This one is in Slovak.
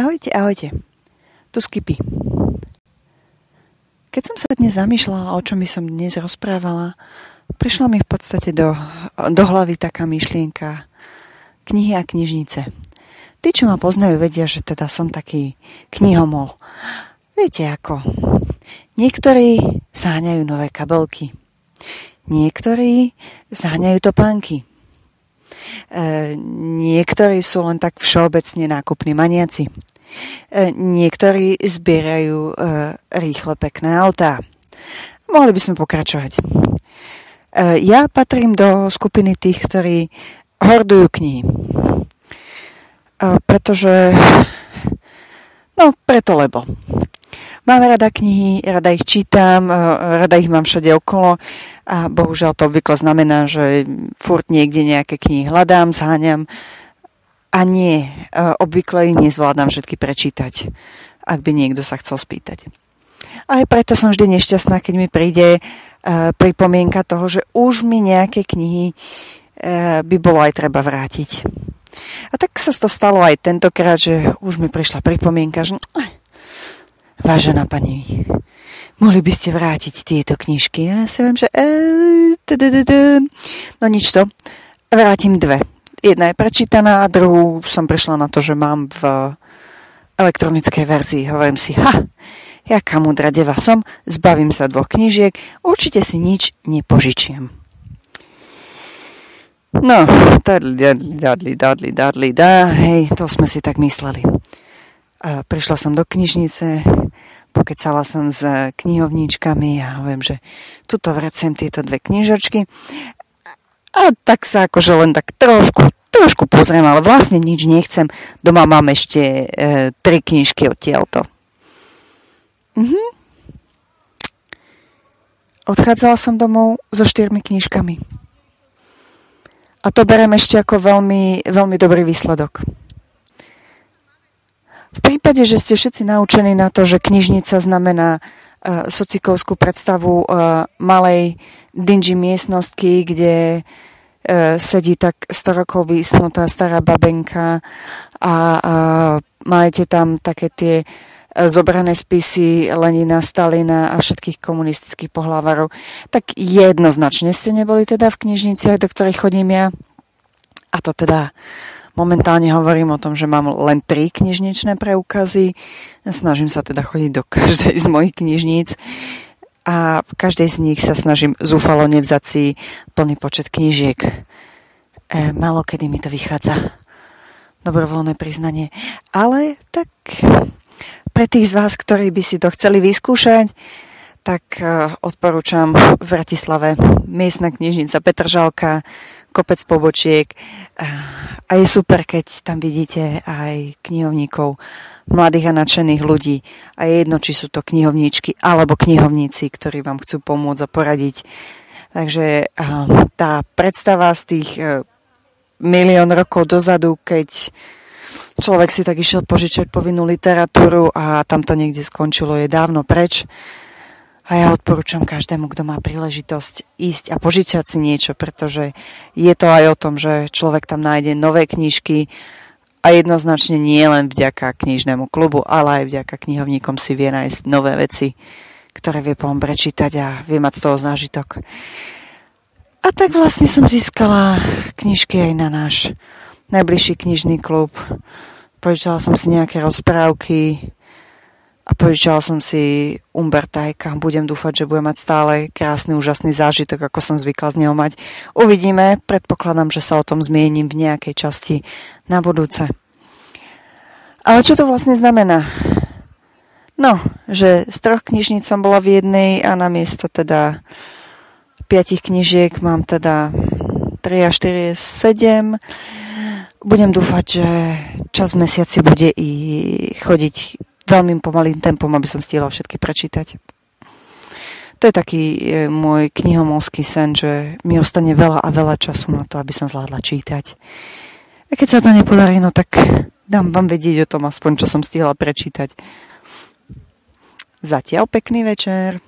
Ahojte, ahojte. Tu Skipy. Keď som sa dnes zamýšľala, o čom by som dnes rozprávala, prišla mi v podstate do, do hlavy taká myšlienka knihy a knižnice. Tí, čo ma poznajú, vedia, že teda som taký knihomol. Viete ako? Niektorí záňajú nové kabelky. Niektorí záňajú topánky. E, niektorí sú len tak všeobecne nákupní maniaci. E, niektorí zbierajú e, rýchle pekné autá. Mohli by sme pokračovať. Ja patrím do skupiny tých, ktorí hordujú knihy. Pretože... No, preto lebo. Mám rada knihy, rada ich čítam, rada ich mám všade okolo a bohužiaľ to obvykle znamená, že furt niekde nejaké knihy hľadám, zháňam a nie, e, obvykle ich nezvládam všetky prečítať, ak by niekto sa chcel spýtať. Aj preto som vždy nešťastná, keď mi príde e, pripomienka toho, že už mi nejaké knihy e, by bolo aj treba vrátiť. A tak sa to stalo aj tentokrát, že už mi prišla pripomienka, že vážená pani mohli by ste vrátiť tieto knižky. Ja si viem, že no nič to, vrátim dve. Jedna je prečítaná a druhú som prišla na to, že mám v elektronickej verzii. Hovorím si, ha, jaká múdra deva som, zbavím sa dvoch knížiek, určite si nič nepožičiem. No, dadli, dadli, dadli, dadli, dá, hej, to sme si tak mysleli. A prišla som do knižnice, pokecala som s knihovníčkami a hovorím, že tuto vraciam tieto dve knižočky a tak sa akože len tak trošku, trošku pozriem, ale vlastne nič nechcem. Doma mám ešte e, tri knižky odtiaľto. Mhm. Odchádzala som domov so štyrmi knižkami. A to berem ešte ako veľmi, veľmi dobrý výsledok. V prípade, že ste všetci naučení na to, že knižnica znamená socikovskú predstavu uh, malej dingy miestnostky, kde uh, sedí tak 100 rokov vysnutá stará babenka a uh, máte tam také tie zobrané spisy Lenina, Stalina a všetkých komunistických pohlávarov, tak jednoznačne ste neboli teda v knižniciach, do ktorých chodím ja. A to teda Momentálne hovorím o tom, že mám len tri knižničné preukazy. Snažím sa teda chodiť do každej z mojich knižníc a v každej z nich sa snažím zúfalo nevzať si plný počet knížiek. E, malo kedy mi to vychádza. Dobrovoľné priznanie. Ale tak pre tých z vás, ktorí by si to chceli vyskúšať, tak e, odporúčam v Bratislave miestna knižnica Petržalka, kopec pobočiek a je super, keď tam vidíte aj knihovníkov, mladých a nadšených ľudí a je jedno, či sú to knihovníčky alebo knihovníci, ktorí vám chcú pomôcť a poradiť. Takže tá predstava z tých e, milión rokov dozadu, keď človek si tak išiel požičať povinnú literatúru a tam to niekde skončilo, je dávno preč. A ja odporúčam každému, kto má príležitosť ísť a požičať si niečo, pretože je to aj o tom, že človek tam nájde nové knižky a jednoznačne nie len vďaka knižnému klubu, ale aj vďaka knihovníkom si vie nájsť nové veci, ktoré vie potom prečítať a vie mať z toho zážitok. A tak vlastne som získala knižky aj na náš najbližší knižný klub. Požičala som si nejaké rozprávky, a požičala som si Umberta Eka. Budem dúfať, že budem mať stále krásny, úžasný zážitok, ako som zvykla z neho mať. Uvidíme, predpokladám, že sa o tom zmiením v nejakej časti na budúce. Ale čo to vlastne znamená? No, že z troch knižníc som bola v jednej a namiesto teda piatich knižiek mám teda 3 a 4 je 7. Budem dúfať, že čas mesiaci bude i chodiť veľmi pomalým tempom, aby som stihla všetky prečítať. To je taký e, môj knihomolský sen, že mi ostane veľa a veľa času na to, aby som zvládla čítať. A keď sa to nepodarí, no tak dám vám vedieť o tom aspoň, čo som stihla prečítať. Zatiaľ pekný večer.